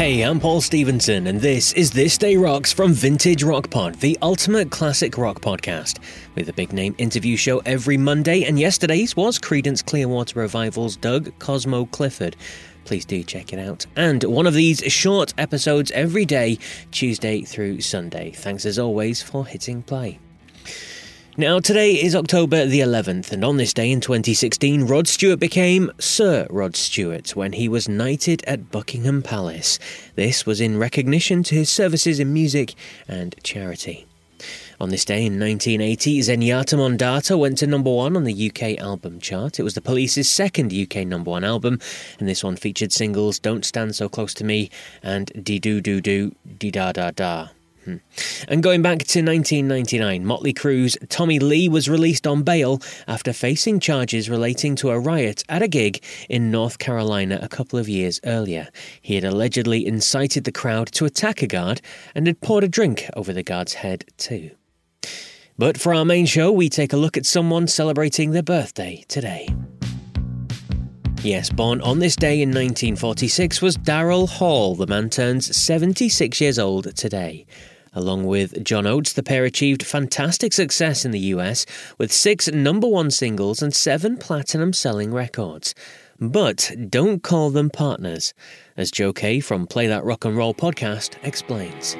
Hey, I'm Paul Stevenson, and this is This Day Rocks from Vintage Rock Pod, the ultimate classic rock podcast, with a big name interview show every Monday. And yesterday's was Creedence Clearwater Revival's Doug Cosmo Clifford. Please do check it out. And one of these short episodes every day, Tuesday through Sunday. Thanks as always for hitting play. Now, today is October the 11th, and on this day in 2016, Rod Stewart became Sir Rod Stewart when he was knighted at Buckingham Palace. This was in recognition to his services in music and charity. On this day in 1980, Zenyatta Mondatta went to number one on the UK album chart. It was the Police's second UK number one album, and this one featured singles Don't Stand So Close to Me and Dee Doo Doo Doo Dee Da Da Da. Hmm. And going back to 1999, Motley Crue's Tommy Lee was released on bail after facing charges relating to a riot at a gig in North Carolina a couple of years earlier. He had allegedly incited the crowd to attack a guard and had poured a drink over the guard's head, too. But for our main show, we take a look at someone celebrating their birthday today. Yes, born on this day in 1946 was Daryl Hall. The man turns 76 years old today. Along with John Oates, the pair achieved fantastic success in the US with six number one singles and seven platinum selling records. But don't call them partners, as Joe Kay from Play That Rock and Roll podcast explains.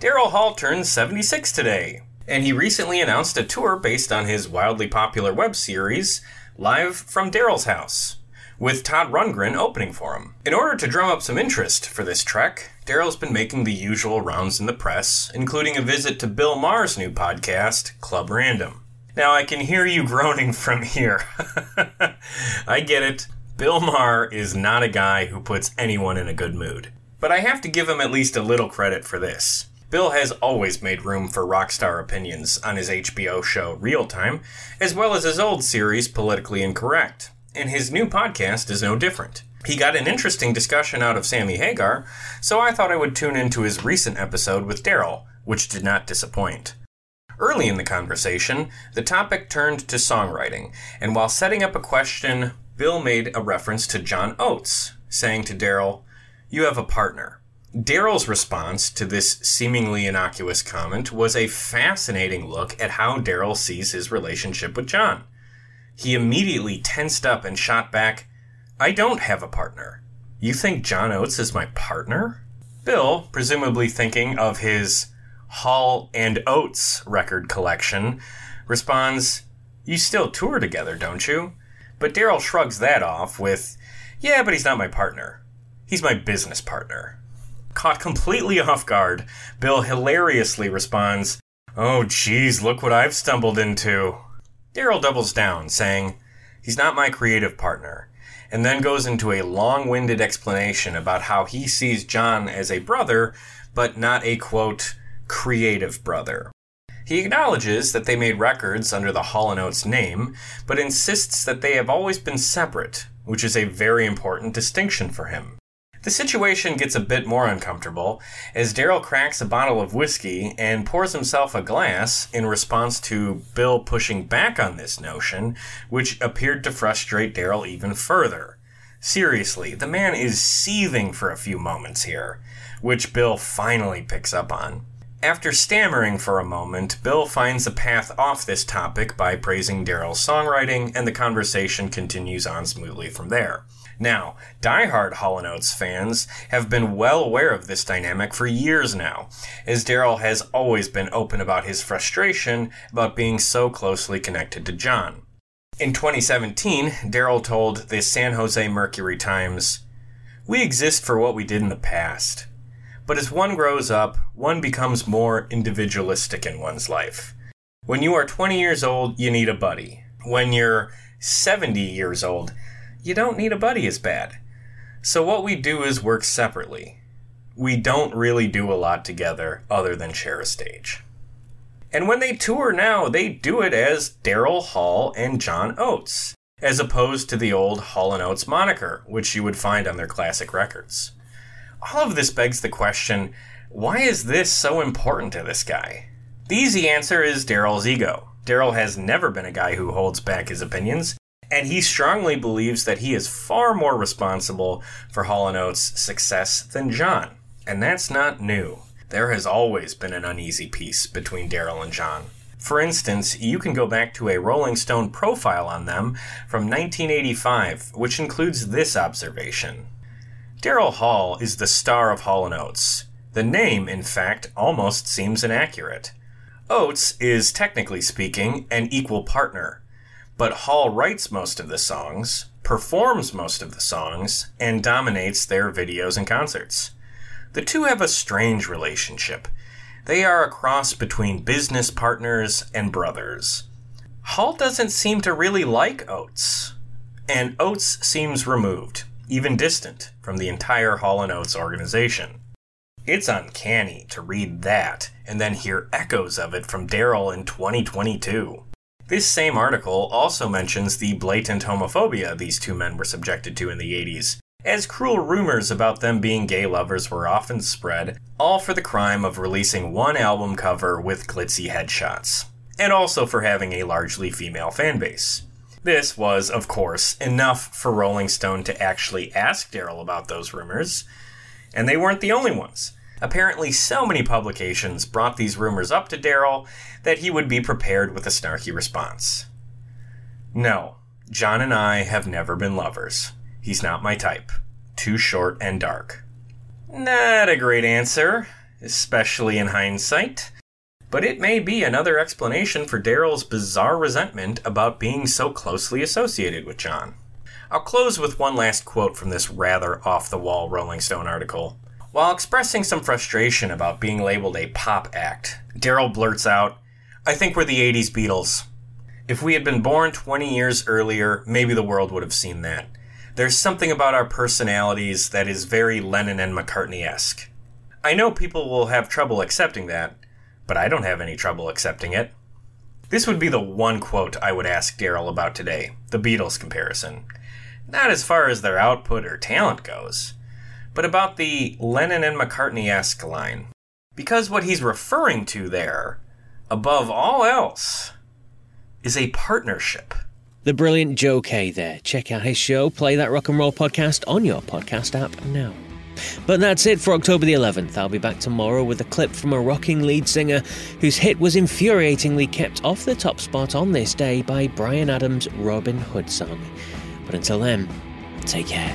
Daryl Hall turns 76 today, and he recently announced a tour based on his wildly popular web series, Live from Daryl's House with Todd Rundgren opening for him. In order to drum up some interest for this trek, Daryl's been making the usual rounds in the press, including a visit to Bill Maher's new podcast, Club Random. Now, I can hear you groaning from here. I get it. Bill Maher is not a guy who puts anyone in a good mood. But I have to give him at least a little credit for this. Bill has always made room for rock star opinions on his HBO show Real Time, as well as his old series Politically Incorrect and his new podcast is no different. He got an interesting discussion out of Sammy Hagar, so I thought I would tune into his recent episode with Daryl, which did not disappoint. Early in the conversation, the topic turned to songwriting, and while setting up a question, Bill made a reference to John Oates, saying to Daryl, You have a partner. Daryl's response to this seemingly innocuous comment was a fascinating look at how Daryl sees his relationship with John. He immediately tensed up and shot back, I don't have a partner. You think John Oates is my partner? Bill, presumably thinking of his Hall and Oates record collection, responds, You still tour together, don't you? But Daryl shrugs that off with, Yeah, but he's not my partner. He's my business partner. Caught completely off guard, Bill hilariously responds, Oh, geez, look what I've stumbled into. Daryl doubles down, saying, He's not my creative partner, and then goes into a long winded explanation about how he sees John as a brother, but not a quote, creative brother. He acknowledges that they made records under the Hall & Oates name, but insists that they have always been separate, which is a very important distinction for him. The situation gets a bit more uncomfortable as Daryl cracks a bottle of whiskey and pours himself a glass in response to Bill pushing back on this notion, which appeared to frustrate Daryl even further. Seriously, the man is seething for a few moments here, which Bill finally picks up on. After stammering for a moment, Bill finds a path off this topic by praising Daryl's songwriting, and the conversation continues on smoothly from there. Now, diehard Hall & Oates fans have been well aware of this dynamic for years now, as Daryl has always been open about his frustration about being so closely connected to John. In 2017, Daryl told the San Jose Mercury Times, We exist for what we did in the past. But as one grows up, one becomes more individualistic in one's life. When you are 20 years old, you need a buddy. When you're 70 years old, you don't need a buddy as bad. So what we do is work separately. We don't really do a lot together other than share a stage. And when they tour now, they do it as Daryl Hall and John Oates, as opposed to the old Hall and Oates moniker, which you would find on their classic records. All of this begs the question why is this so important to this guy? The easy answer is Daryl's ego. Daryl has never been a guy who holds back his opinions, and he strongly believes that he is far more responsible for Hall & Oates' success than John. And that's not new. There has always been an uneasy peace between Daryl and John. For instance, you can go back to a Rolling Stone profile on them from 1985, which includes this observation. Daryl Hall is the star of Hall & Oates. The name, in fact, almost seems inaccurate. Oates is, technically speaking, an equal partner, but Hall writes most of the songs, performs most of the songs, and dominates their videos and concerts. The two have a strange relationship. They are a cross between business partners and brothers. Hall doesn't seem to really like Oates, and Oates seems removed, even distant, from the entire Hall & Oates organization. It's uncanny to read that and then hear echoes of it from Daryl in 2022. This same article also mentions the blatant homophobia these two men were subjected to in the 80s, as cruel rumors about them being gay lovers were often spread, all for the crime of releasing one album cover with glitzy headshots, and also for having a largely female fanbase. This was, of course, enough for Rolling Stone to actually ask Daryl about those rumors, and they weren't the only ones. Apparently, so many publications brought these rumors up to Daryl that he would be prepared with a snarky response. No, John and I have never been lovers. He's not my type. Too short and dark. Not a great answer, especially in hindsight, but it may be another explanation for Daryl's bizarre resentment about being so closely associated with John. I'll close with one last quote from this rather off the wall Rolling Stone article. While expressing some frustration about being labeled a pop act, Daryl blurts out, I think we're the 80s Beatles. If we had been born 20 years earlier, maybe the world would have seen that. There's something about our personalities that is very Lennon and McCartney esque. I know people will have trouble accepting that, but I don't have any trouble accepting it. This would be the one quote I would ask Daryl about today the Beatles comparison. Not as far as their output or talent goes, but about the Lennon and McCartney esque line. Because what he's referring to there, above all else, is a partnership. The brilliant Joe Kay there. Check out his show, Play That Rock and Roll podcast on your podcast app now. But that's it for October the 11th. I'll be back tomorrow with a clip from a rocking lead singer whose hit was infuriatingly kept off the top spot on this day by Bryan Adams' Robin Hood song. But until then, take care.